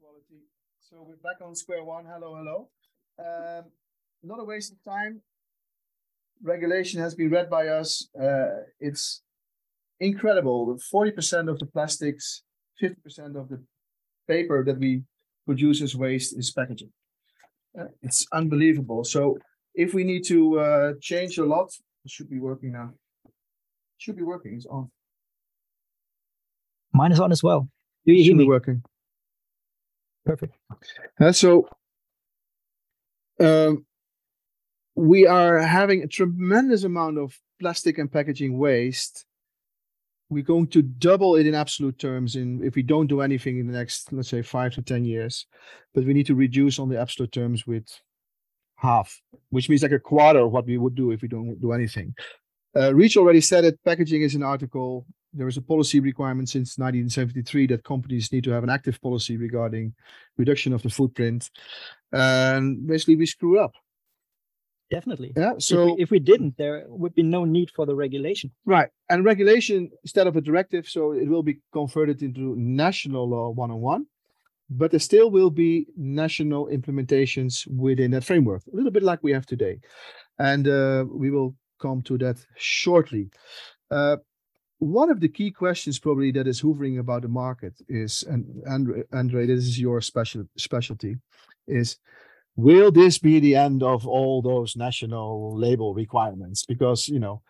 quality. So we're back on square one. Hello, hello. Um, not a waste of time. Regulation has been read by us. Uh, it's incredible. 40% of the plastics, 50% of the paper that we produce as waste is packaging. Uh, it's unbelievable. So if we need to uh, change a lot, it should be working now. It should be working. It's on. Mine is on as well. Do you It hear should be me? working. Perfect. Uh, so um, we are having a tremendous amount of plastic and packaging waste. We're going to double it in absolute terms in if we don't do anything in the next, let's say, five to ten years. But we need to reduce on the absolute terms with half, which means like a quarter of what we would do if we don't do anything. Uh, Reach already said it. Packaging is an article. There is a policy requirement since 1973 that companies need to have an active policy regarding reduction of the footprint. And basically, we screw up. Definitely. Yeah. if, So we, if we didn't, there would be no need for the regulation. right, and regulation instead of a directive, so it will be converted into national law one on one, but there still will be national implementations within that framework, a little bit like we have today, and uh, we will come to that shortly. Uh, one of the key questions probably that is hovering about the market is, and Andre, Andre this is your special specialty, is will this be the end of all those national label requirements? Because you know,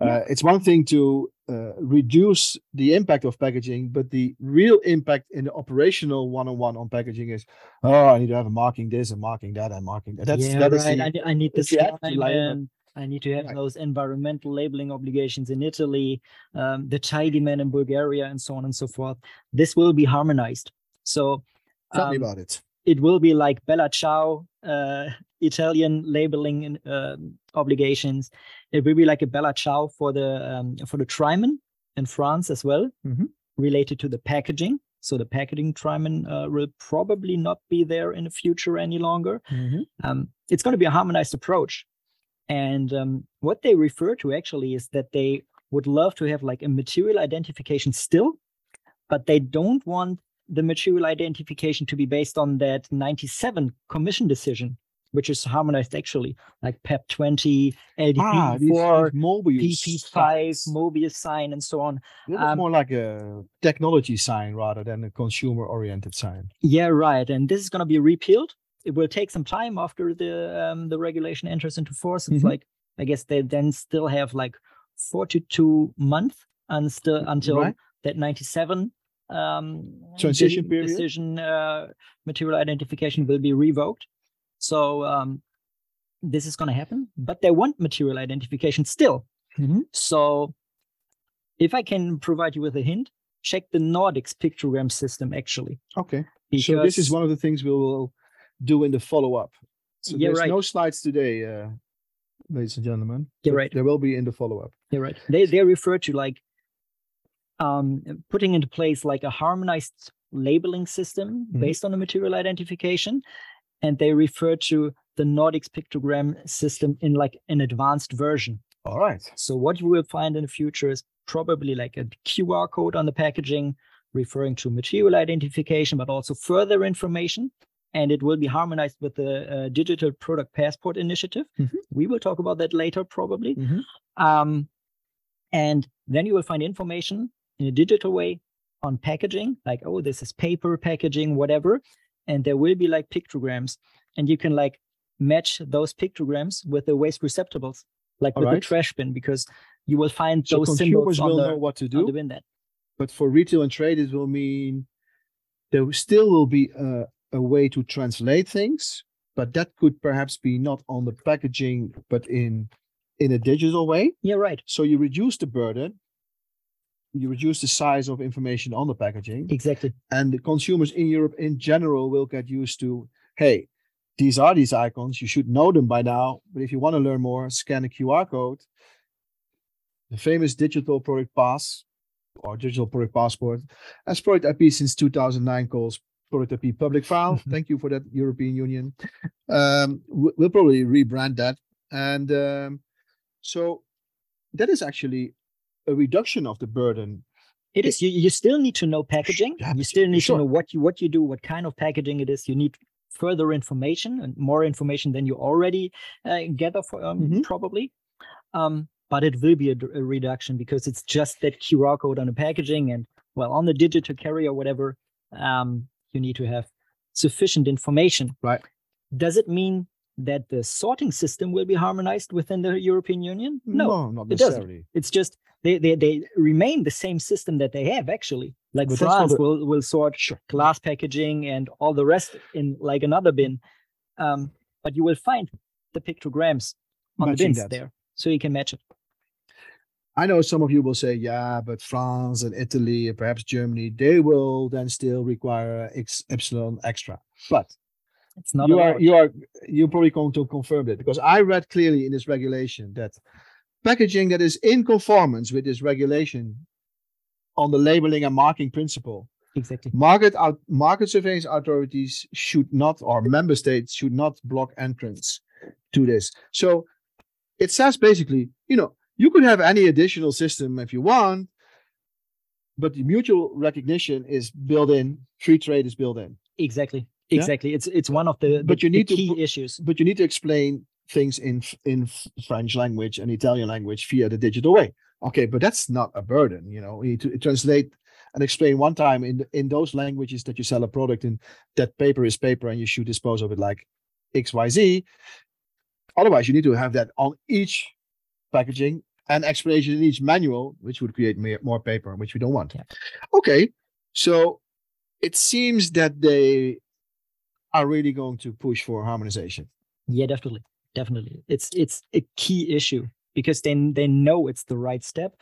uh, it's one thing to uh, reduce the impact of packaging, but the real impact in the operational one-on-one on packaging is, oh, I need to have a marking this and marking that and marking that. That's yeah, that is right. the- I, I need the actual time label. and I need to have Right. those environmental labeling obligations in Italy, um, the tidy man in Bulgaria, and so on and so forth. This will be harmonized. So Tell me um, about it. it will be like Bella Ciao uh, Italian labeling and, um obligations. It will be like a Bella Ciao for the um, for the Triman in France as well, Mhm. related to the packaging. So the packaging Triman uh, will probably not be there in the future any longer. Um, it's going to be a harmonized approach, and um, what they refer to actually is that they would love to have like a material identification still, but they don't want the material identification to be based on that 97 commission decision, which is harmonized actually, like PAP 20, LDP Ah, these, 4, these Mobius PP5, signs. Mobius sign, and so on. It was um, more like a technology sign rather than a consumer-oriented sign. Yeah, right. And this is going to be repealed. It will take some time after the um, the regulation enters into force. It's Mhm. like I guess they then still have like 42 months and still until Right. that 97 um, Transition de- period? decision uh, material identification will be revoked. So um, this is going to happen, but they want material identification still. Mhm. So if I can provide you with a hint, check the Nordics pictogram system actually. Okay. So this is one of the things we will do in the follow-up. So Yeah, there's right. no slides today, uh, ladies and gentlemen. Yeah, right. There will be in the follow-up. You're right. They they refer to like um putting into place like a harmonized labeling system Mhm. based on the material identification, and they refer to the Nordics pictogram system in like an advanced version. All right. So what you will find in the future is probably like a QR code on the packaging referring to material identification, but also further information. And it will be harmonized with the uh, Digital Product Passport Initiative. Mhm. We will talk about that later, probably. Mhm. Um, and then you will find information in a digital way on packaging, like, oh, this is paper packaging, whatever. And there will be like pictograms, and you can like match those pictograms with the waste receptacles, like with Alright. the trash bin, because you will find So those symbols consumers on will the, know what to do, but for retail and trade, it will mean there still will be a, a way to translate things, but that could perhaps be not on the packaging, but in in a digital way. Yeah, right. So you reduce the burden, you reduce the size of information on the packaging, Exactly. and the consumers in Europe in general will get used to, hey, these are these icons. You should know them by now. But if you want to learn more, scan a QR code. The famous digital product pass or digital product passport, as product IP since 2009 calls product IP public file. Thank you for that, European Union. Um, we- we'll probably rebrand that. And um, so that is actually a reduction of the burden It is. You, you still need to know packaging. Yeah, you still need sure. to know what you what you do, what kind of packaging it is. You need further information and more information than you already uh, gather for um, Mhm. probably. Um, but it will be a reduction because it's just that QR code on the packaging and well on the digital carrier whatever. Um, you need to have sufficient information. Right. Does it mean that the sorting system will be harmonized within the European Union? No, not it doesn't. necessarily. it's just they, they they remain the same system that they have actually. Like but France the... will, will sort Sure. glass packaging and all the rest in like another bin. Um, but you will find the pictograms on the bins that. there, so you can match it. I know some of you will say, yeah, but France and Italy and perhaps Germany, they will then still require X epsilon extra. But It's not you are you are you're probably going to confirm it because I read clearly in this regulation that packaging that is in conformance with this regulation on the labeling and marking principle, exactly. market out market surveillance authorities should not or member states should not block entrance to this. So it says basically, you know, you could have any additional system if you want, but the mutual recognition is built in, free trade is built in. Exactly. Yeah? Exactly. It's it's one of the, But you need to key put- issues. but you need to explain things in in French language and Italian language via the digital way. Okay, but that's not a burden. You know, you need to translate and explain one time in in those languages that you sell a product in. That paper is paper, and you should dispose of it like X Y Z. Otherwise, you need to have that on each packaging and explanation in each manual, which would create more, paper, which we don't want. Yeah. Okay, so it seems that they are really going to push for harmonization. Yeah, definitely, definitely. It's it's a key issue because they they know it's the right step.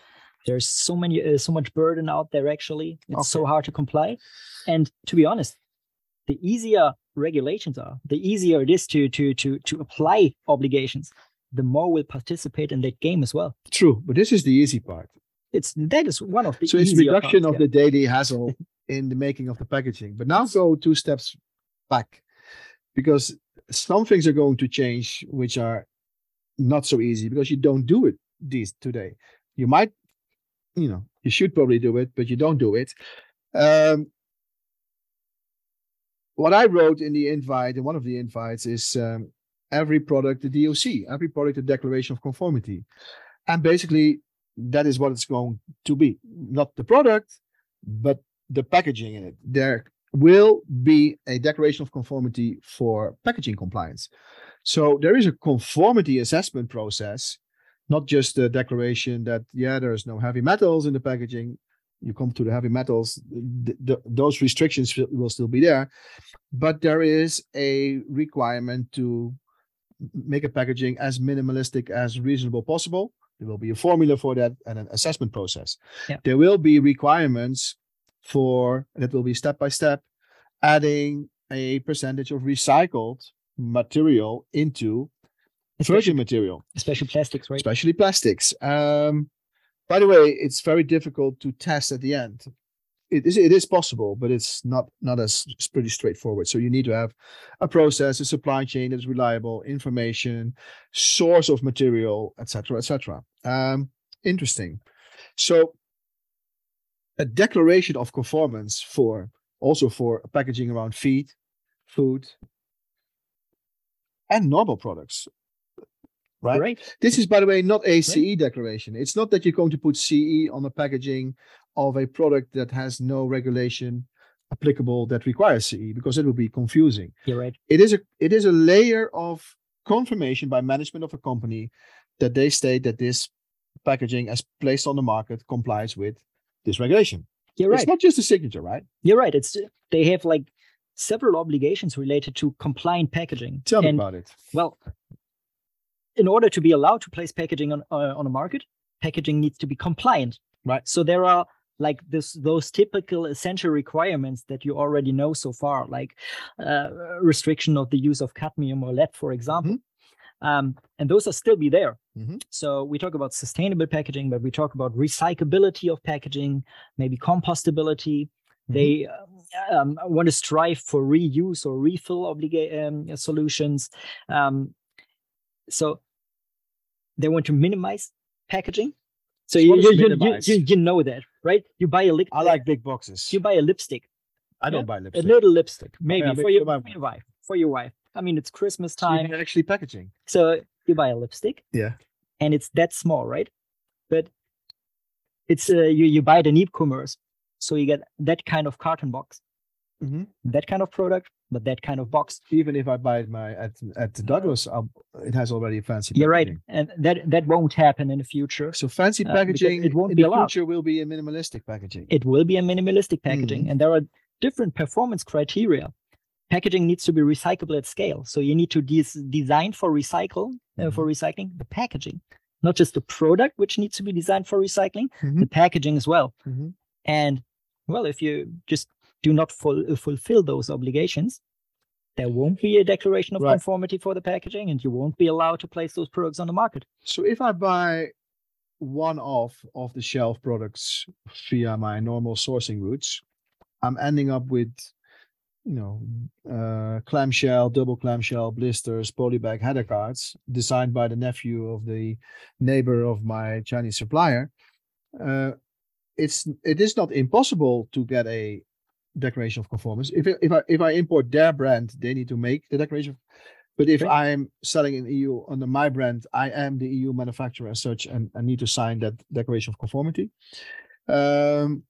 There's so many uh, so much burden out there. Actually, it's so hard to comply. And to be honest, the easier regulations are, the easier it is to to to to apply obligations. The more will participate in that game as well. True, but this is the easy part. It's that is one of the so it's reduction parts, of the daily hassle in the making of the packaging. But now go two steps back because some things are going to change which are not so easy because you don't do it these today. You might, you know, you should probably do it, but you don't do it. Um, what I wrote in the invite, in one of the invites, is um, every product the DOC, every product a declaration of conformity, and basically that is what it's going to be. Not the product, but the packaging in it. There will be a declaration of conformity for packaging compliance. So there is a conformity assessment process, not just a declaration that yeah, there's no heavy metals in the packaging. You come to the heavy metals, th- th- those restrictions will- still be there, but there is a requirement to make a packaging as minimalistic as reasonable possible. There will be a formula for that and an assessment process. Yeah. There will be requirements for that it will be step by step adding a percentage of recycled material into especially, virgin material, especially plastics, right? especially plastics. Um, by the way, it's very difficult to test at the end. It is it is possible, but it's not not as it's pretty straightforward. So you need to have a process, a supply chain that's reliable, information, source of material, etc., etc. Um, interesting. So a declaration of conformance for also for packaging around feed, food, and normal products. Right. Right. This is, by the way, not a CE declaration. It's not that you're going to put CE on the packaging of a product that has no regulation applicable that requires CE because it would be confusing. You're right. It is a it is a layer of confirmation by management of a company that they state that this packaging as placed on the market complies with this regulation. You're right. It's not just a signature, right? You're right. It's they have like several obligations related to compliant packaging. Tell me about it. Well, in order to be allowed to place packaging on uh, on a market, packaging needs to be compliant. Right. So there are like this those typical essential requirements that you already know so far, like uh, restriction of the use of cadmium or lead, for example. Um, and those are still be there. Mhm. So we talk about sustainable packaging, but we talk about recyclability of packaging, maybe compostability. They uh, um, want to strive for reuse or refill obliga- um, solutions. Um, so they want to minimize packaging. So you, you, you, you, you know that, right? You buy a lip. I like big boxes. You buy a lipstick. I don't yeah, buy lipstick. A little lipstick, maybe Yeah, for, your, for your wife. For your wife. I mean, it's Christmas time, you're actually packaging. so you buy a lipstick. Yeah. And it's that small, right? But it's uh, you you buy it in e-commerce, so you get that kind of carton box, Mhm. that kind of product, but that kind of box. Even if I buy it my at at Douglas, I'll, it has already a fancy. You're right, and that that won't happen in the future. So fancy Uh, packaging it won't in be the allowed. future will be a minimalistic packaging. it will be a minimalistic packaging Mm-hmm. and there are different performance criteria packaging needs to be recyclable at scale so you need to des- design for recycle uh, for Mm-hmm. recycling the packaging not just the product which needs to be designed for recycling Mhm. the packaging as well Mhm. and well if you just do not ful- uh, fulfill those obligations there won't be a declaration of Right. conformity for the packaging and you won't be allowed to place those products on the market So if I buy one off of the shelf products via my normal sourcing routes, I'm ending up with, you know, uh, clamshell, double clamshell blisters, polybag header cards designed by the nephew of the neighbor of my Chinese supplier. Uh, it's it is not impossible to get a declaration of conformance. If I- if I if I import their brand, they need to make the declaration. of- But if Okay. I'm selling in EU under my brand, I am the EU manufacturer as such, and I need to sign that declaration of conformity. Um,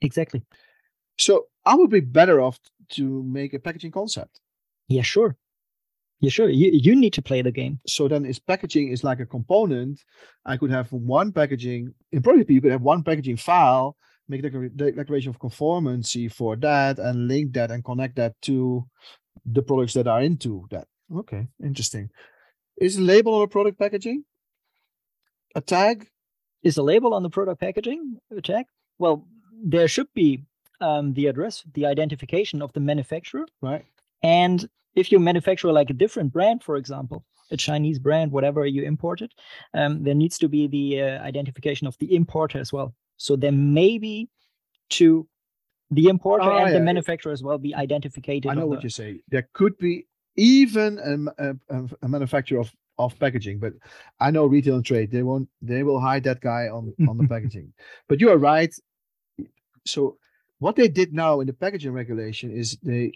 exactly so I would be better off to make a packaging concept. yeah sure yeah sure you, you need to play the game So then, is packaging is like a component. I could have one packaging. In prototype, you could have one packaging file, make the declaration of conformancy for that, and link that and connect that to the products that are into that. Okay, interesting. Is a label on a product packaging? A tag? is a label on the product packaging a tag? Well, there should be um, the address, the identification of the manufacturer. Right. And if you manufacture like a different brand, for example, a Chinese brand, whatever you imported, um, there needs to be the uh, identification of the importer as well. So there may be to the importer Oh, and yeah. the manufacturer as well be identified. I know what the- you say. There could be even a manufacturer of, of packaging, but I know retail and trade. They won't. They will hide that guy on on the packaging. But you are right. So what they did now in the packaging regulation is they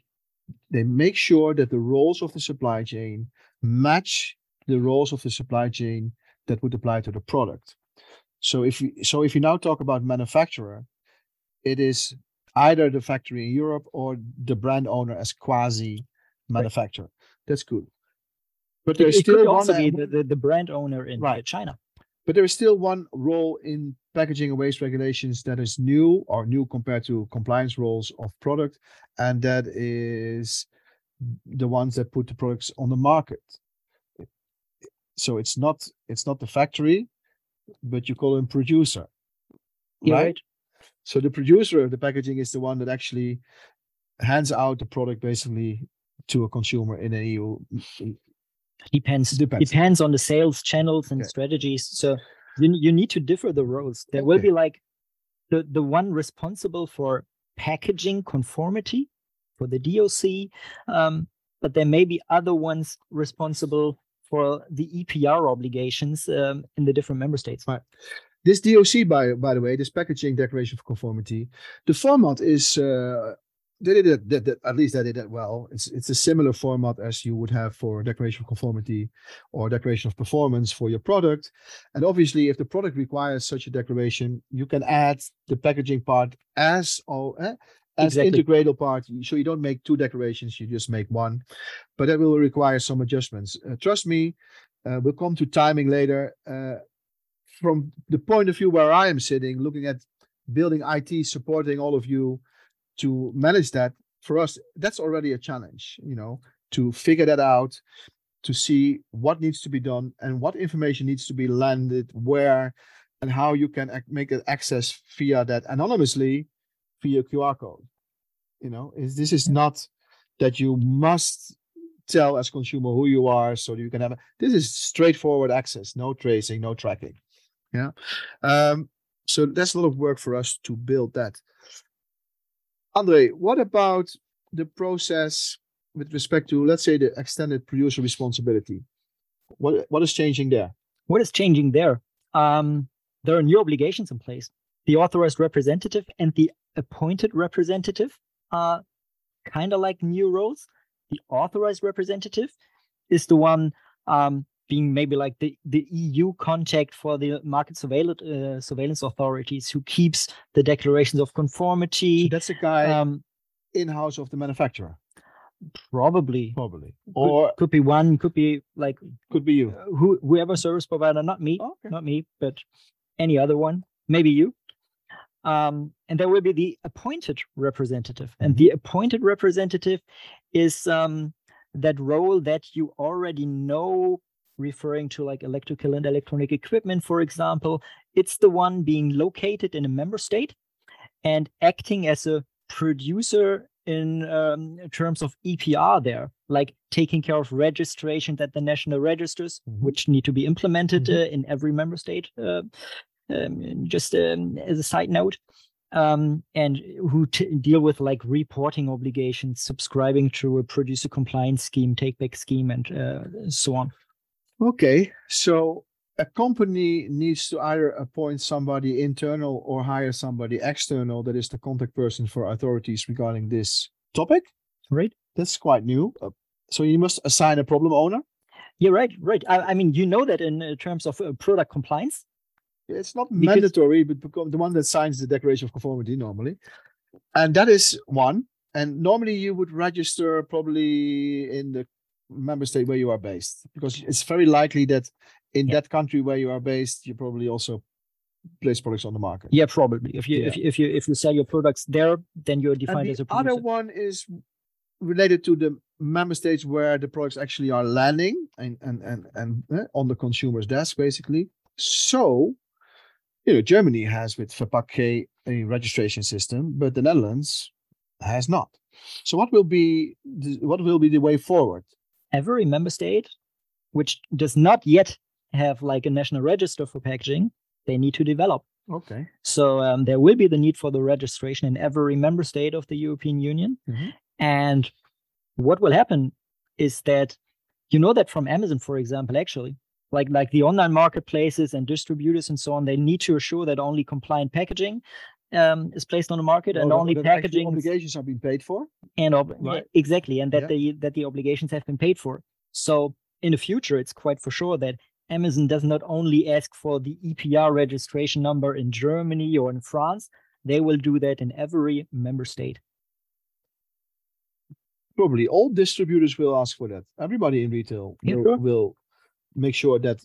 they make sure that the roles of the supply chain match the roles of the supply chain that would apply to the product. So if you so if you now talk about manufacturer, it is either the factory in Europe or the brand owner as quasi manufacturer. That's good. But there's it could still one also be the, the, the brand owner in Right. China. but there is still one role in packaging and waste regulations that is new or new compared to compliance roles of product, and that is the ones that put the products on the market. So it's not it's not the factory, but you call him producer. You're right? So the producer of the packaging is the one that actually hands out the product basically to a consumer in an EU. depends Depends. depends on the sales channels and Okay. strategies so you, you need to differ the roles there will be like the the one responsible for packaging conformity for the doc um, but there may be other ones responsible for the epr obligations um, in the different member states Right. This DOC, by by the way, this packaging declaration of conformity, the format is uh, they did it. That, that, at least they did it well. It's it's a similar format as you would have for declaration of conformity or declaration of performance for your product. And obviously, if the product requires such a declaration, you can add the packaging part as oh, eh, as Exactly. integral part. So you don't make two declarations; you just make one. But that will require some adjustments. Uh, trust me. Uh, we'll come to timing later. Uh, from the point of view where I am sitting, looking at building IT, supporting all of you to manage that, for us, that's already a challenge, you know, to figure that out, to see what needs to be done and what information needs to be landed where and how you can make it access via that anonymously via QR code. You know, is this is not that you must tell as consumer who you are so you can have a, this is straightforward access, no tracing, no tracking. Yeah. Um, so that's a lot of work for us to build that. Andre, what about the process with respect to, let's say, the extended producer responsibility? What what is changing there? what is changing there um, there are new obligations in place the authorized representative and the appointed representative are kind of like new roles. The authorized representative is the one um, being maybe like the, the EU contact for the market surveillance uh, surveillance authorities who keeps the declarations of conformity. So that's a guy um, in house of the manufacturer. Probably, probably, or could, could, be one, could be like could be you, uh, who whoever service provider, not me, okay. not me, but any other one, maybe you. Um, and there will be the appointed representative, and the appointed representative is um, that role that you already know referring to like electrical and electronic equipment, for example, it's the one being located in a member state and acting as a producer in um, terms of EPR there, like taking care of registration at the national registers, mm-hmm. which need to be implemented mm-hmm. uh, in every member state. Uh, um, just um, as a side note, um, and who t- deal with like reporting obligations, subscribing to a producer compliance scheme, take back scheme, and uh, so on. Okay, so a company needs to either appoint somebody internal or hire somebody external that is the contact person for authorities regarding this topic. Right. That's quite new. Uh, so you must assign a problem owner. Yeah, right, right. I, I mean, you know that in uh, terms of uh, product compliance. It's not because... mandatory, but the one that signs the declaration of conformity normally, and that is one. And normally you would register probably in the member state where you are based because it's very likely that in yeah. that country where you are based you probably also place products on the market yeah probably if you yeah. if, you, if you if you sell your products there then you're defined as a producer. other one is related to the member states where the products actually are landing and and and, and uh, on the consumer's desk basically so you know germany has with Verpack a registration system but the netherlands has not so what will be the, what will be the way forward every member state which does not yet have like a national register for packaging, they need to develop. Okay. So um, there will be the need for the registration in every member state of the European Union. Mm-hmm. And what will happen is that you know that from Amazon, for example, actually, like like the online marketplaces and distributors and so on, they need to assure that only compliant packaging um, is placed on the market and only packaging obligations are being paid for and ob- right. exactly and that yeah. the that the obligations have been paid for so in the future it's quite for sure that amazon does not only ask for the epr registration number in germany or in france they will do that in every member state probably all distributors will ask for that everybody in retail yeah, will, sure. will make sure that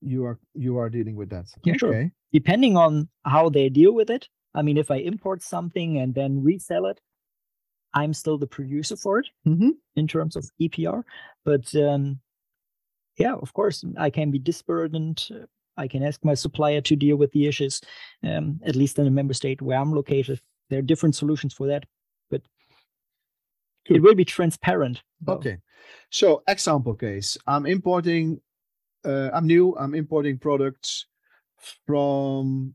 you are you are dealing with that yeah okay. sure depending on how they deal with it I mean, if I import something and then resell it, I'm still the producer for it mm-hmm. in terms of EPR. But um, yeah, of course, I can be disburdened. I can ask my supplier to deal with the issues, um, at least in the member state where I'm located. There are different solutions for that, but it will be transparent. Though. Okay. So, example case I'm importing, uh, I'm new, I'm importing products from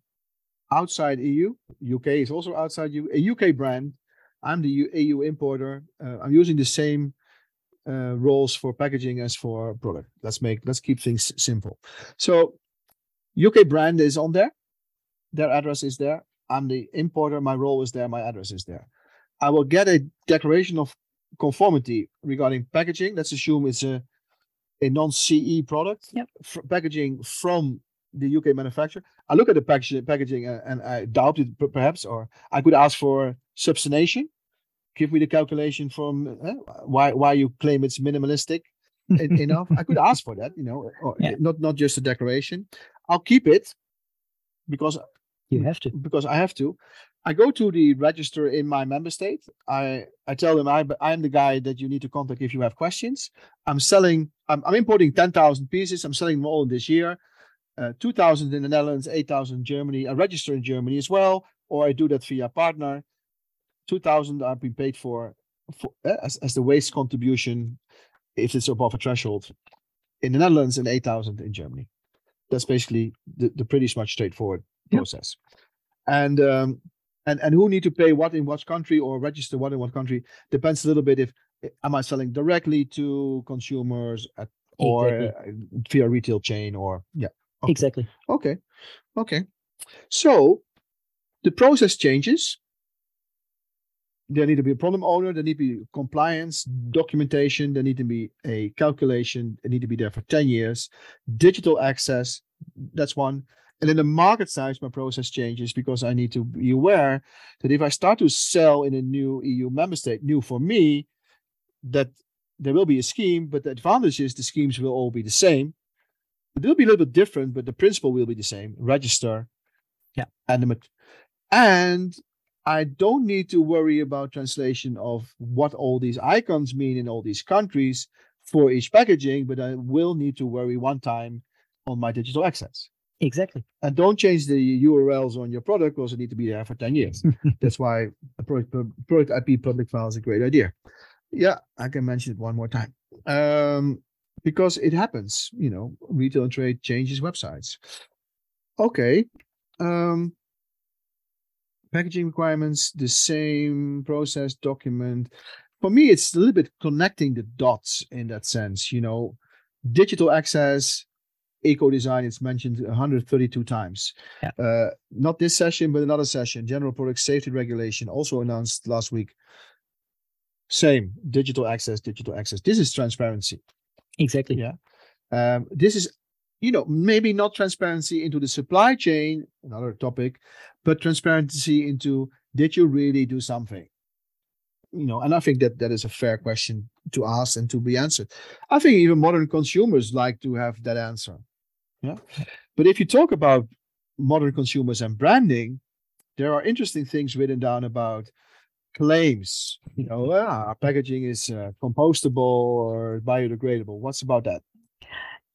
outside EU. UK is also outside EU. A UK brand. I'm the EU importer. Uh, I'm using the same uh, roles for packaging as for product. Let's make let's keep things simple. So UK brand is on there. Their address is there. I'm the importer. My role is there. My address is there. I will get a declaration of conformity regarding packaging. Let's assume it's a a non-CE product. Yep. F- packaging from the UK manufacturer. I look at the packaging, packaging uh, and I doubt it perhaps, or I could ask for substantiation. Give me the calculation from uh, why why you claim it's minimalistic enough. I could ask for that, you know, or yeah. not not just a declaration. I'll keep it because you have to because I have to. I go to the register in my member state. I I tell them I I am the guy that you need to contact if you have questions. I'm selling. I'm, I'm importing ten thousand pieces. I'm selling them all this year uh, 2000 in the Netherlands, 8000 in Germany. I register in Germany as well, or I do that via partner. 2000 I've been paid for, for uh, as, as the waste contribution if it's above a threshold in the Netherlands and 8000 in Germany. That's basically the, the pretty much straightforward yep. process. And um, and and who need to pay what in what country or register what in what country depends a little bit if am I selling directly to consumers at, or exactly. uh, via retail chain or yeah Okay. Exactly. Okay. Okay. So the process changes. There need to be a problem owner. There need to be compliance, documentation. There need to be a calculation. It need to be there for 10 years. Digital access, that's one. And then the market size, my process changes because I need to be aware that if I start to sell in a new EU member state, new for me, that there will be a scheme, but the advantage is the schemes will all be the same. It will be a little bit different, but the principle will be the same. Register, yeah, and the and I don't need to worry about translation of what all these icons mean in all these countries for each packaging, but I will need to worry one time on my digital access. Exactly. And don't change the URLs on your product because it need to be there for 10 years. That's why a product, product IP public file is a great idea. Yeah, I can mention it one more time. Um, because it happens, you know, retail and trade changes websites. Okay. Um, packaging requirements, the same process document. For me, it's a little bit connecting the dots in that sense, you know, digital access, eco design it's mentioned 132 times. Yeah. uh, not this session but another session general product safety regulation also announced last week. Same digital access digital access. This is transparency. Exactly. Yeah. Um, this is you know maybe not transparency into the supply chain another topic but transparency into did you really do something? You know and i think that that is a fair question to ask and to be answered. I think even modern consumers like to have that answer yeah. But if you talk about modern consumers and branding there are interesting things written down about claims. You know ah, our packaging is uh, compostable or biodegradable. What's about that?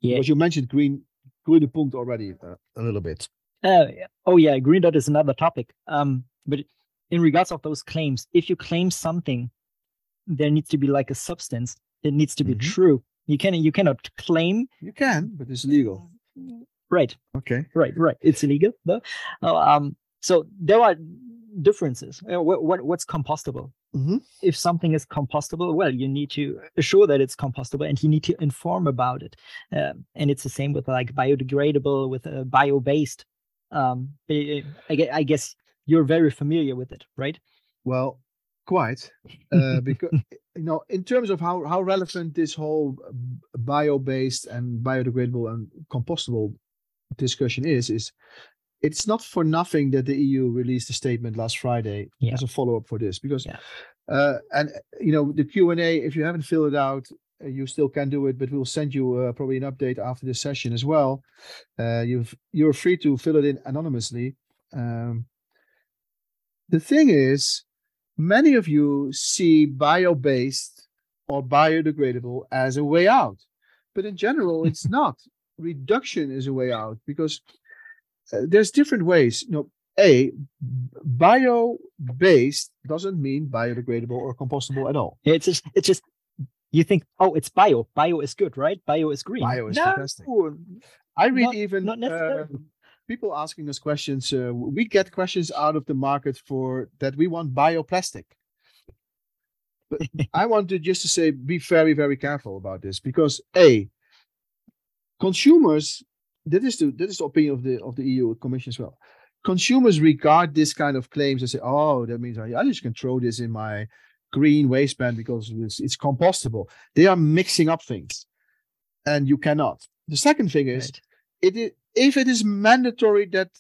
Yeah. Because you mentioned green green punkt already uh, a little bit. Uh, oh yeah green dot is another topic. Um but in regards of those claims if you claim something there needs to be like a substance it needs to be Mhm. true. You can you cannot claim you can but it's legal right. Okay. Right right. It's illegal though. Uh, um so there are differences. Uh, what, what what's compostable? Mhm. if something is compostable well you need to assure that it's compostable and you need to inform about it. Um, and it's the same with like biodegradable with uh, bio-based. Um I I guess you're very familiar with it right? Well, quite, uh, because you know, in terms of how how relevant this whole uh, bio-based and biodegradable and compostable discussion is, is it's not for nothing that the EU released a statement last Friday Yeah. as a follow-up for this, because Yeah. uh, and you know the Q and A, if you haven't filled it out, uh, you still can do it, but we'll send you uh, probably an update after this session as well. Uh, you've you're free to fill it in anonymously. Um, the thing is, many of you see bio-based or biodegradable as a way out, but in general, it's not. Reduction is a way out because uh, there's different ways. You know, a bio-based doesn't mean biodegradable or compostable at all. it's just it's just you think oh it's bio bio is good right bio is green Bio is no, fantastic. I read Not- even not necessarily. uh, people asking us questions. Uh, we get questions out of the market for that we want bioplastic. But I want to just to say be very very careful about this because a consumers that is the that is the opinion of the of the EU Commission as well. Consumers regard this kind of claims and say, "Oh, that means I, I just can throw this in my green waistband because it's, it's compostable." They are mixing up things, and you cannot. The second thing is Right. It is, if it is mandatory that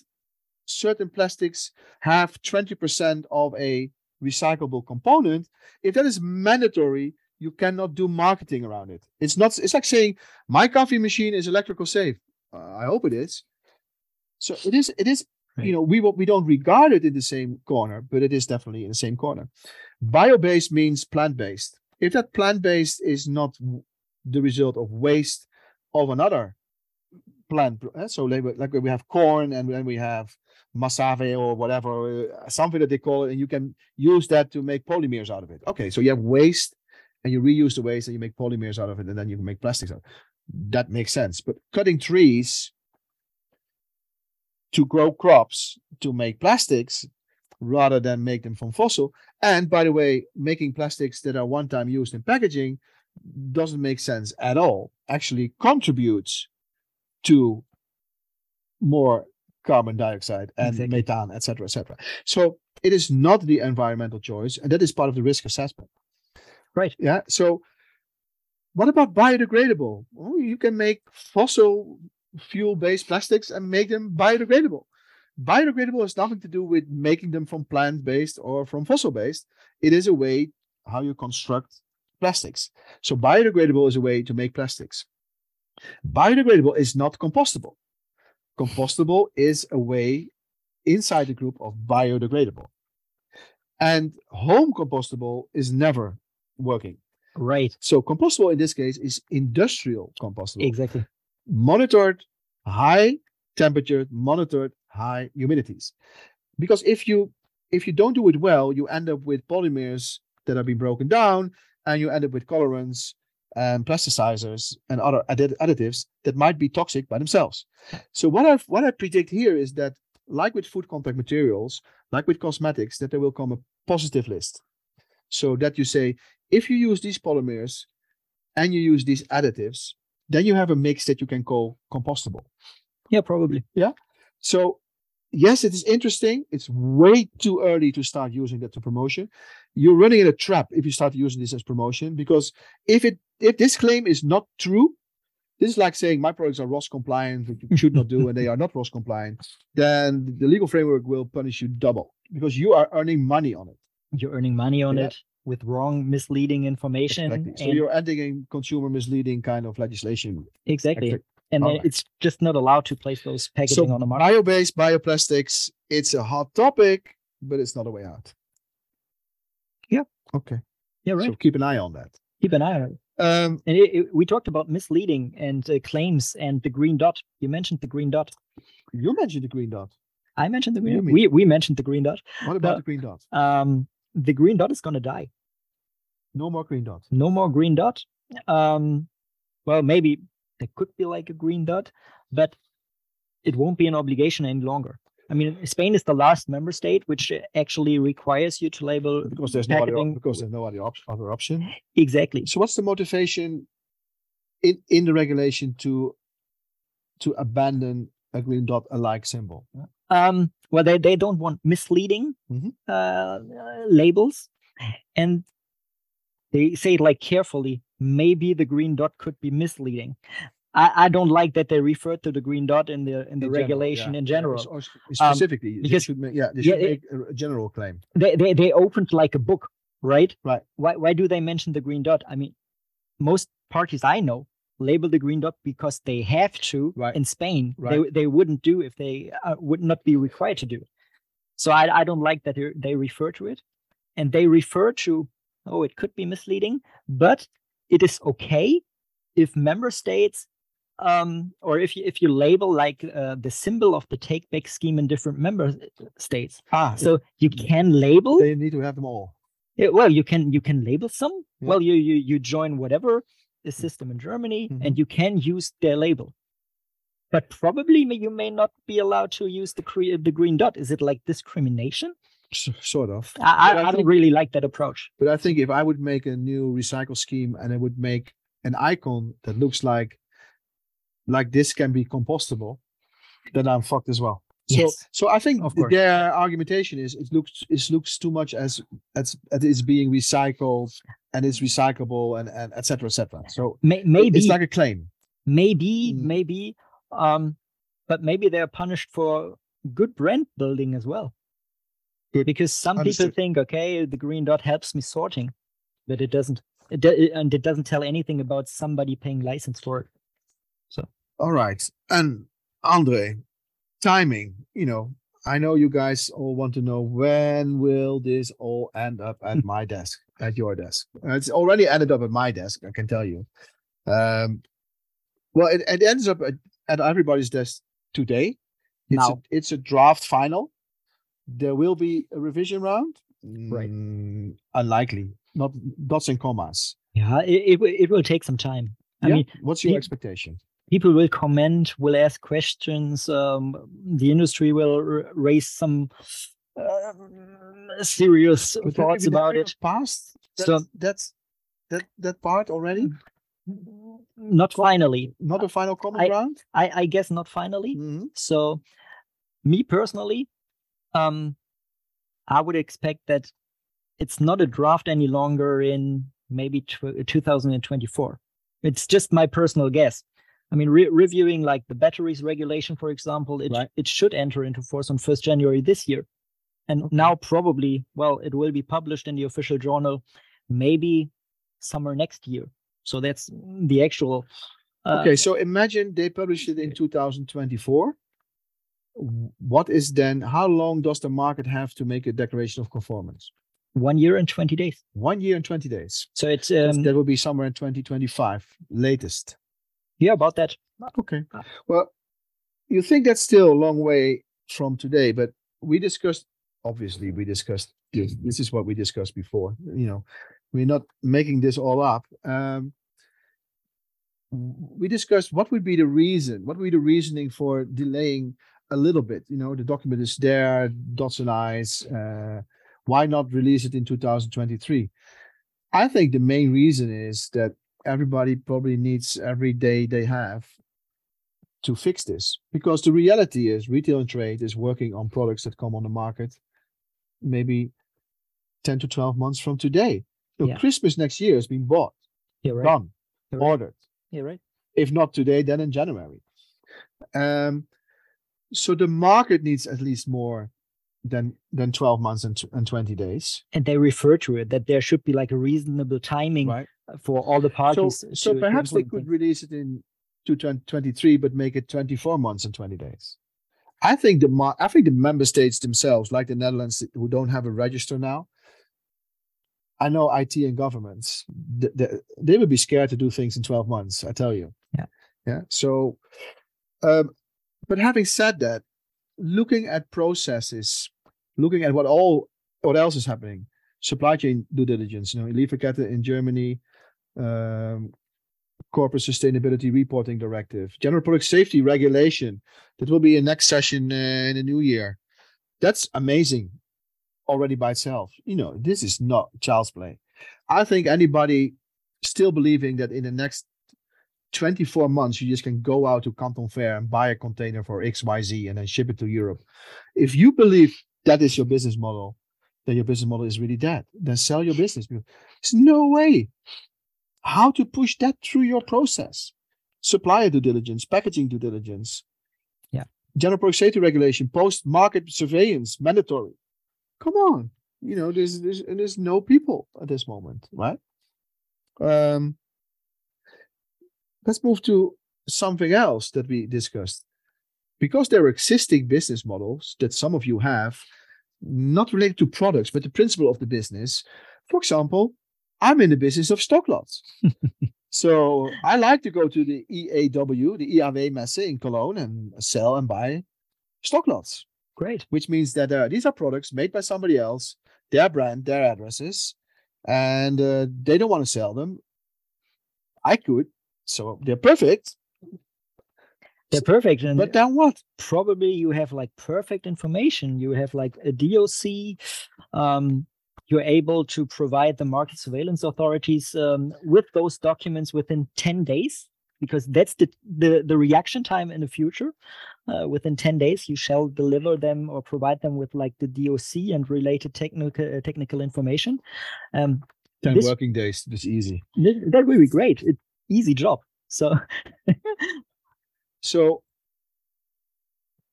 certain plastics have 20% of a recyclable component if that is mandatory you cannot do marketing around it. It's not it's like saying my coffee machine is electrical safe. Uh, i hope it is. So it is it is Right. you know we we don't regard it in the same corner but it is definitely in the same corner. Bio-based means plant-based. If that plant-based is not the result of waste of another plant eh, so like, we have corn and then we have masave or whatever uh, something that they call it and you can use that to make polymers out of it. Okay so you have waste and you reuse the waste and you make polymers out of it and then you can make plastics out that makes sense but cutting trees to grow crops to make plastics rather than make them from fossil and by the way making plastics that are one time used in packaging doesn't make sense at all. Actually contributes to more carbon dioxide and Exactly. methane, etc., etc. So it is not the environmental choice, and that is part of the risk assessment. Right. Yeah. So what about biodegradable? Well, you can make fossil fuel-based plastics and make them biodegradable. Biodegradable has nothing to do with making them from plant-based or from fossil-based. It is a way how you construct plastics. So biodegradable is a way to make plastics. Biodegradable is not compostable. Compostable is a way inside the group of biodegradable. And home compostable is never working. Right. So compostable in this case is industrial compostable, Exactly. monitored high temperature, monitored high humidities. Because if you if you don't do it well, you end up with polymers that have been broken down, and you end up with colorants and plasticizers and other addi- additives that might be toxic by themselves. So what I what I predict here is that, like with food contact materials, like with cosmetics, that there will come a positive list. So that you say, if you use these polymers and you use these additives, then you have a mix that you can call compostable. Yeah, probably. Yeah. So, yes, it is interesting. It's way too early to start using that to promotion. You're running in a trap if you start using this as promotion because if it if this claim is not true, this is like saying my products are RoHS compliant, which you should not do, and they are not RoHS compliant. Then the legal framework will punish you double because you are earning money on it. You're earning money on Yeah. it with wrong, misleading information. Exactly. So and- you're ending in consumer misleading kind of legislation. exactly. Exact- And Alright. it's just not allowed to place those packaging So on the market. bio-based bioplastics, it's a hot topic, but it's not a way out. Yeah. Okay. yeah, right. So keep an eye on that. Keep an eye on it. Um, And it, it- we talked about misleading and uh, claims and the green dot. You mentioned the green dot. you mentioned the green dot. I mentioned the green dot. We, we mentioned the green dot. What about Uh, the green dot? Um, the green dot is going to die. No more green dot. No more green dot. Um, well, maybe there could be like a green dot, but it won't be an obligation any longer. I mean, Spain is the last member state which uh, actually requires you to label Because there's no other because there's no other, op- other option. exactly. So what's the motivation in in the regulation to to abandon a green dot alike symbol? Um, well, they, they don't want misleading Mhm. uh, uh, labels, and they say it like carefully. Maybe the green dot could be misleading. I, I don't like that they refer to the green dot in the in the In general, regulation yeah. in general. or specifically, they because- should make, yeah, they should it- make a, a general claim. They, they they opened like a book, right? Right. Why why do they mention the green dot? I mean, most parties I know label the green dot because they have to Right. in Spain. Right. They they wouldn't do if they uh, would not be required to do. It. So I I don't like that they they refer to it, and they refer to oh it could be misleading, but it is okay if member states um or if you if you label like uh, the symbol of the take back scheme in different member states Ah, so you can label they need to have them all. yeah, well, you can you can label some. Yeah. Well, you you you join whatever the system in Germany, Mhm. and you can use their label. But probably you may not be allowed to use the cre- the green dot. Is it like discrimination? Sort of. I, I, I don't really like that approach. But I think if I would make a new recycle scheme and I would make an icon that looks like like this can be compostable, then I'm fucked as well. So, Yes. so I think Of their argumentation is it looks it looks too much as as as it's being recycled and it's recyclable and and etc cetera, etc. So maybe it's like a claim. maybe Mm. maybe um, but maybe they're punished for good brand building as well. Good. Because some Understood. people think, okay, the green dot helps me sorting, but it doesn't. It do- and it doesn't tell anything about somebody paying license for it. All right. And Andre, timing, you know, I know you guys all want to know when will this all end up at my desk, at your desk. It's already ended up at my desk, I can tell you. Um, well, it, it ends up at, at everybody's desk today. It's a, Now. it's a draft final. There will be a revision round. Right. Mm, unlikely. Not dots and commas. Yeah, it, it, will- it will take some time. I Yeah? mean, What's your pe- expectation? People will comment, will ask questions. Um, the industry will r- raise some uh, serious But thoughts about it. Passed. So- That's, that's that that part already. Not finally. Not a final comment I- round. I, I guess not finally. Mhm. So me personally, um, I would expect that it's not a draft any longer in maybe 2024. It's just my personal guess. I mean, re- reviewing like the batteries regulation, for example, it, right. it should enter into force on 1st January this year. And okay. now, probably, well, it will be published in the official journal maybe summer next year. So that's the actual. Uh, okay, so imagine they publish it in 2024. What is then, how long does the market have to make a declaration of conformance? One year and 20 days. One year and 20 days. So it's. Um, that will be somewhere in 2025, latest. Yeah, about that. Okay. Ah. Well, you think that's still a long way from today, but we discussed, obviously, we discussed this. This is what we discussed before. You know, we're not making this all up. Um, we discussed what would be the reason, what would be the reasoning for delaying a little bit. You know, the document is there, dots and I's. Uh, why not release it in 2023? I think the main reason is that everybody probably needs every day they have to fix this because the reality is retail and trade is working on products that come on the market maybe 10 to 12 months from today. So yeah. Christmas next year has been bought, yeah, right. done, You're ordered. Yeah, right. If not today, then in January. Um, so the market needs at least more than than 12 months and, and 20 days and they refer to it that there should be like a reasonable timing right. For all the parties so, so perhaps they could release it in 2023 but make it 24 months and 20 days. I think the i think the member states themselves like the netherlands who don't have a register now i know it and governments they, they, they would be scared to do things in 12 months i tell you. Yeah. Yeah so um, but having said that looking at processes looking at what all what else is happening. Supply chain due diligence, you know, Lieferkette in Germany, um, corporate sustainability reporting directive, general product safety regulation. That will be a next session uh, in the new year. That's amazing already by itself. You know, this is not child's play. I think anybody still believing that in the next 24 months you just can go out to Canton Fair and buy a container for XYZ and then ship it to Europe. If you believe that is your business model, then your business model is really dead. Then sell your business. There's no way. How to push that through your process? Supplier due diligence, packaging due diligence, yeah, general product safety regulation, post market surveillance, mandatory. Come on, you know there's there's there's no people at this moment, right? Um, let's move to something else that we discussed because there are existing business models that some of you have, not related to products, but the principle of the business. For example, I'm in the business of stock lots. so I like to go to the EAW, the IAW Messe in Cologne, and sell and buy stock lots. Great. Which means that uh, these are products made by somebody else, their brand, their addresses, and uh, they don't want to sell them. I could. So they're perfect. They're perfect. And but then what? Probably you have like perfect information. You have like a DOC. Um, you're able to provide the market surveillance authorities um, with those documents within 10 days because that's the, the, the reaction time in the future. Uh, within 10 days, you shall deliver them or provide them with like the DOC and related technical uh, technical information. Um, 10 this, working days, this easy. That would be great. It, easy job. So So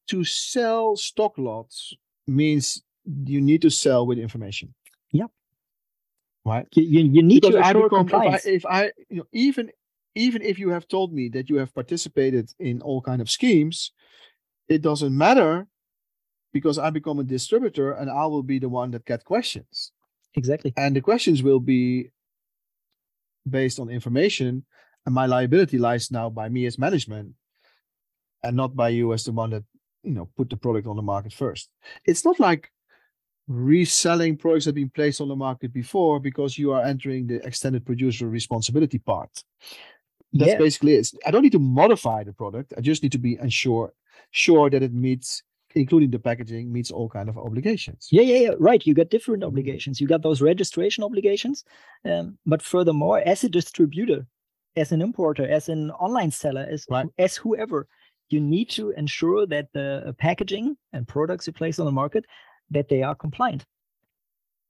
to sell stock lots means you need to sell with information. Right. You, you need because to ensure compliance. If I, if I, you know, even even if you have told me that you have participated in all kind of schemes, it doesn't matter because I become a distributor and I will be the one that get questions. Exactly. And the questions will be based on information, and my liability lies now by me as management and not by you as the one that you know put the product on the market first. It's not like reselling products that have been placed on the market before because you are entering the extended producer responsibility part. That's yeah. basically it. I don't need to modify the product. I just need to be ensure sure that it meets including the packaging meets all kind of obligations yeah yeah yeah right you got different obligations you got those registration obligations um, but furthermore as a distributor as an importer as an online seller as, right. as whoever you need to ensure that the packaging and products you place on the market that they are compliant.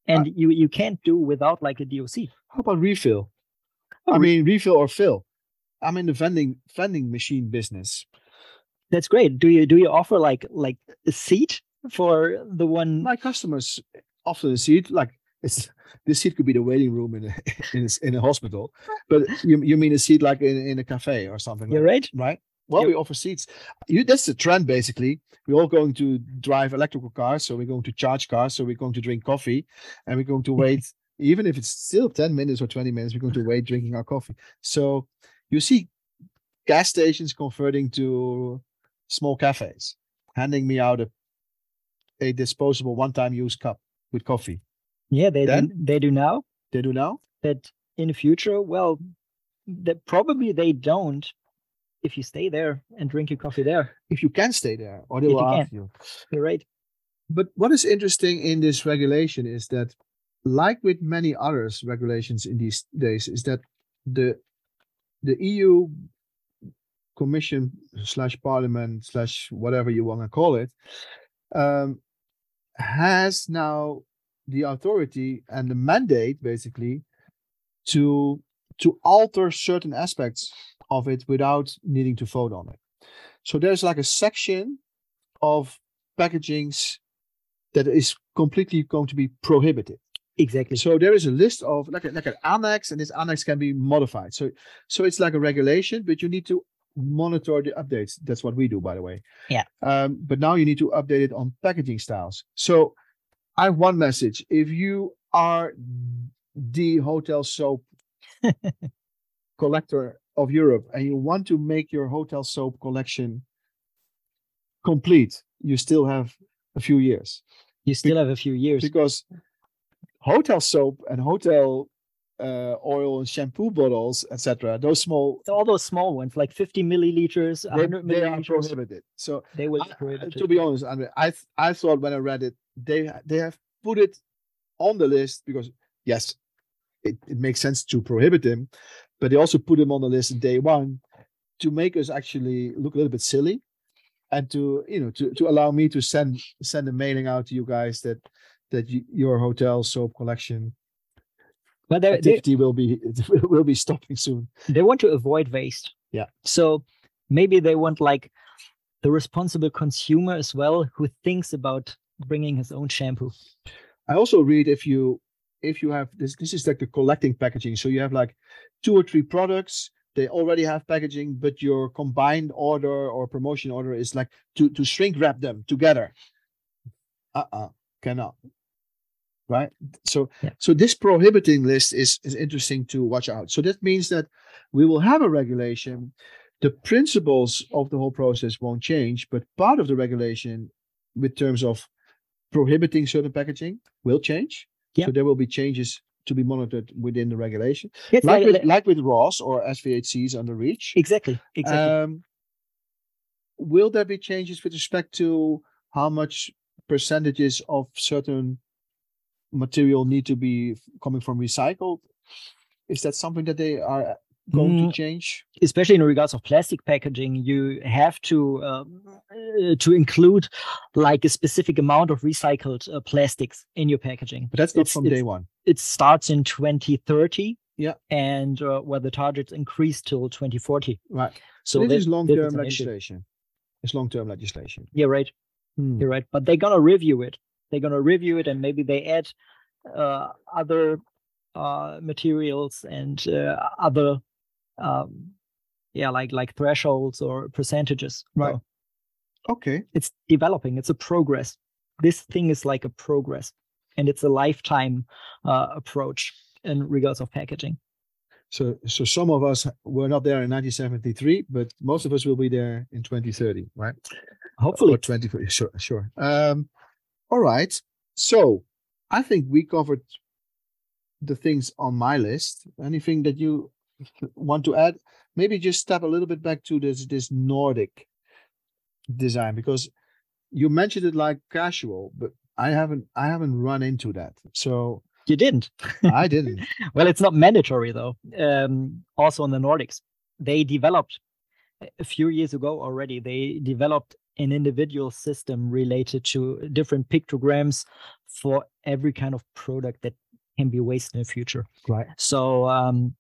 And uh, you you can't do without like a DOC. How about refill? I mean refill or fill. I'm in the vending vending machine business. That's great. Do you do you offer like like a seat for the one? My customers offer a seat. Like it's this seat could be the waiting room in a in a, in a hospital, but you you mean a seat like in, in a cafe or something? You're like, right. Right. Well, yep. we offer seats. You, that's the trend, basically. We're all going to drive electrical cars, so we're going to charge cars, so we're going to drink coffee, and we're going to wait, even if it's still 10 minutes or 20 minutes, we're going to wait drinking our coffee. So you see gas stations converting to small cafes, handing me out a, a disposable one-time use cup with coffee. Yeah, they then, do, they do now. They do now. But in the future, well, that probably they don't if you stay there and drink your coffee there. If you can stay there, or they if will you ask you. You're right. But what is interesting in this regulation is that, like with many others regulations in these days, is that the the EU Commission slash Parliament slash whatever you want to call it um, has now the authority and the mandate basically to to alter certain aspects of it without needing to vote on it. So there's like a section of packagings that is completely going to be prohibited. Exactly. So there is a list of like, a, like an annex, and this annex can be modified. So so it's like a regulation, but you need to monitor the updates. That's what we do, by the way. Yeah. Um, but now you need to update it on packaging styles. So I have one message. If you are the hotel soap collector of Europe and you want to make your hotel soap collection complete, you still have a few years. You still Be- have a few years because hotel soap and hotel uh, oil and shampoo bottles, etc. Those small, all those small ones, like 50 milliliters, 100 they, they milliliters, are prohibited. So they will. I, to be honest, I, mean, I I thought when I read it, they they have put it on the list because yes, it, it makes sense to prohibit them, but they also put them on the list day one to make us actually look a little bit silly and to you know to, to allow me to send send a mailing out to you guys that that you, your hotel soap collection but activity will be will be stopping soon. They want to avoid waste. Yeah. So maybe they want like the responsible consumer as well who thinks about bringing his own shampoo. I also read if you if you have this this is like the collecting packaging. So you have like two or three products they already have packaging but your combined order or promotion order is like to to shrink wrap them together. Uh-uh cannot. Right? So yeah. so this prohibiting list is is interesting to watch out. So that means that we will have a regulation. The principles of the whole process won't change but part of the regulation with terms of prohibiting certain packaging will change yeah. so there will be changes to be monitored within the regulation. Yes, like, with, like with RoHS or SVHCs under REACH. Exactly. Exactly. Um, will there be changes with respect to how much percentages of certain material need to be coming from recycled? Is that something that they are going mm, to change? especially in regards of plastic packaging you have to um, uh, to include like a specific amount of recycled uh, plastics in your packaging. But that's not it's, from day one. it starts in 2030 yeah. and uh, where the targets increase till 2040 right. So, this is long-term legislation issue. it's long-term legislation. Yeah right. Hmm. you're right. But they're gonna review it. They're gonna review it and maybe they add uh, other uh, materials and uh, other um, yeah, like like thresholds or percentages. Right. So okay. It's developing. It's a progress. This thing is like a progress, and it's a lifetime uh, approach in regards of packaging. So, so some of us were not there in 1973, but most of us will be there in 2030, right? Hopefully, or 20. Sure, sure. Um, all right. So, I think we covered the things on my list. Anything that you want to add? Maybe just step a little bit back to this this Nordic design because you mentioned it like casual, but I haven't I haven't run into that. So you didn't. I didn't. well, it's not mandatory though. Um, also in the Nordics, they developed a few years ago already, they developed an individual system related to different pictograms for every kind of product that can be wasted in the future. Right. So um,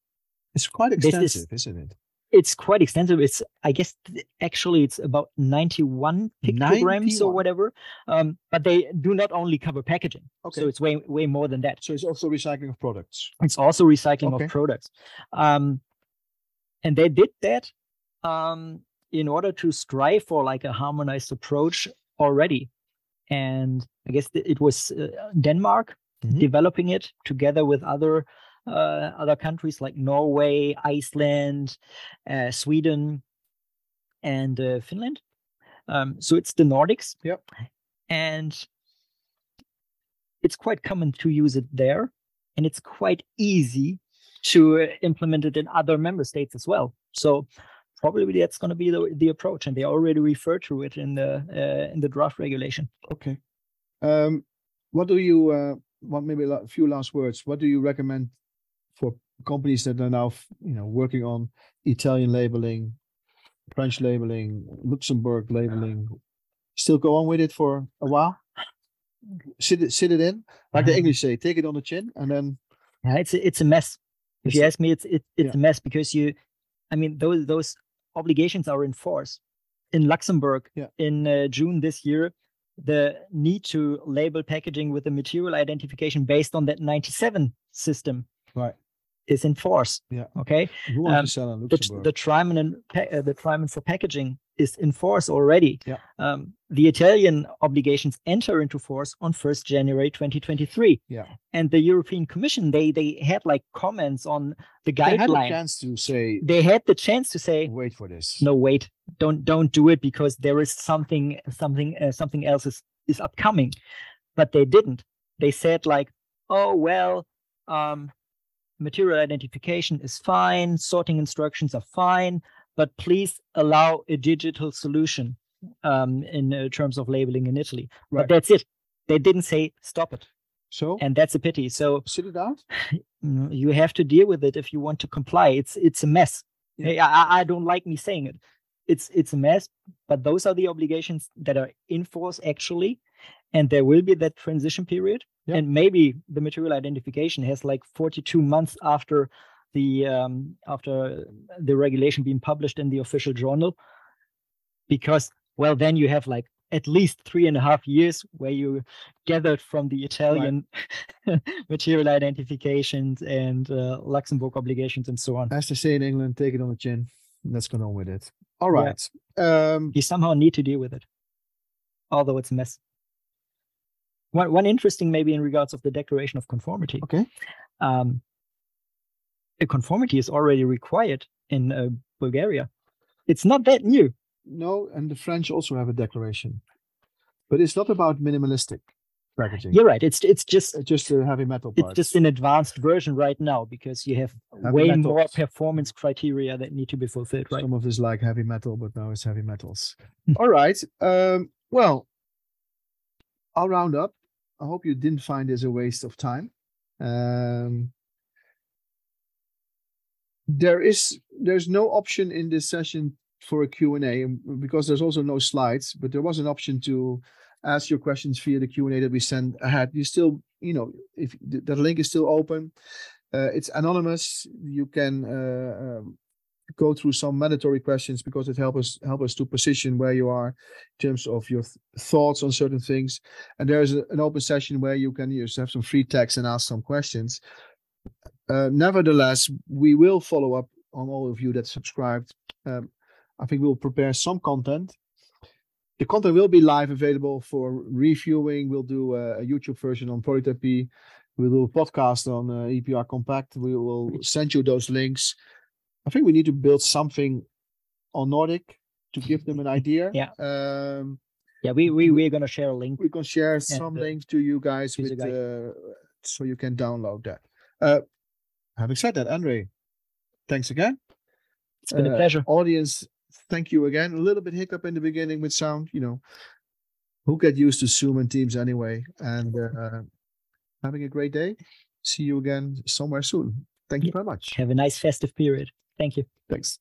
it's quite this is- extensive, isn't it? it's quite extensive. It's I guess actually it's about 91 pictograms 91. or whatever. Um, but they do not only cover packaging. Okay. So it's way way more than that. So it's also recycling of products. It's also recycling Okay. of products. Um, and they did that um, in order to strive for like a harmonized approach already. And I guess it was uh, Denmark Mhm. developing it together with other uh, other countries like Norway, Iceland, uh, Sweden, and uh, Finland. Um, so it's the Nordics. Yep. And it's quite common to use it there, and it's quite easy to uh, implement it in other member states as well. So probably that's going to be the, the approach, and they already refer to it in the uh, in the draft regulation. Okay. Um, what do you uh, want? Maybe a few last words. What do you recommend companies that are now, you know, working on Italian labeling, French labeling, Luxembourg labeling? Still go on with it for a while. Sit it, sit it in, like the Um, English say, take it on the chin, and then Yeah, it's a, it's a mess. If you ask me, it's it, it's yeah. a mess because you, I mean, those those obligations are in force. In Luxembourg, Yeah. in uh, June this year, the need to label packaging with a material identification based on that 97 system right. Is in force. Yeah. Okay. Um, to sell in The, the Triman and uh, the Triman for packaging is in force already. Yeah. Um, the Italian obligations enter into force on 1st January 2023 yeah. and the European Commission they they had like comments on the They had guideline. chance to say, They had the chance to say, wait for this. no, wait, don't don't do it because there is something something uh, something else is is upcoming, but they didn't. They said like, oh well, um, material identification is fine, sorting instructions are fine, but please allow a digital solution um, in uh, terms of labeling in Italy. Right. But that's it. They didn't say stop it, So and that's a pity. So sit it out. You have to deal with it if you want to comply it's it's a mess Yeah. I, I- I don't like me saying it it's it's a mess but those are the obligations that are in force actually and there will be that transition period Yeah. and maybe the material identification has like 42 months after the um, after the regulation being published in the official journal because well then you have like at least three and a half years where you gathered from the Italian material identifications and uh, Luxembourg obligations and so on. As they say in England, take it on the chin. Let's go on with it. All right. Yeah. Um, You somehow need to deal with it, although it's a mess. One one interesting maybe in regards of the declaration of conformity. Okay. Um, a conformity is already required in uh, Bulgaria. It's not that new. no, and the French also have a declaration, but it's not about minimalistic packaging. You're right. It's it's just It's just the heavy metal it's just an advanced version right now because you have Heavy way more performance criteria that need to be fulfilled right Some of this like heavy metal, but now it's heavy metals. All right. Um, well, I'll round up. I hope you didn't find this a waste of time. Um, there is there's no option in this session for a Q&A because there's also no slides, but there was an option to ask your questions via the Q&A that we sent ahead. You still, you know, if that link is still open, uh, it's anonymous. You can uh, um, go through some mandatory questions because it help us help us to position where you are in terms of your th- thoughts on certain things. And there's a, an open session where you can just have some free text and ask some questions. Uh, nevertheless, we will follow up on all of you that subscribed. Um, I think we'll prepare some content. The content will be live available for reviewing. We'll do a, a YouTube version on Product. We'll do a podcast on uh, EPR Compact. We will send you those links. I think we need to build something on Nordic to give them an idea. Yeah. Um, yeah we we we're gonna share a link we can share some the links to you guys with uh, so you can download that. Uh, having said that, Andre, thanks again. it's been a Uh, pleasure Audience, thank you again. A little bit hiccup in the beginning with sound, you know. Who get used to Zoom and Teams anyway? And uh, having a great day. See you again somewhere soon. Thank you Yeah. very much. have a nice festive period thank you Thanks.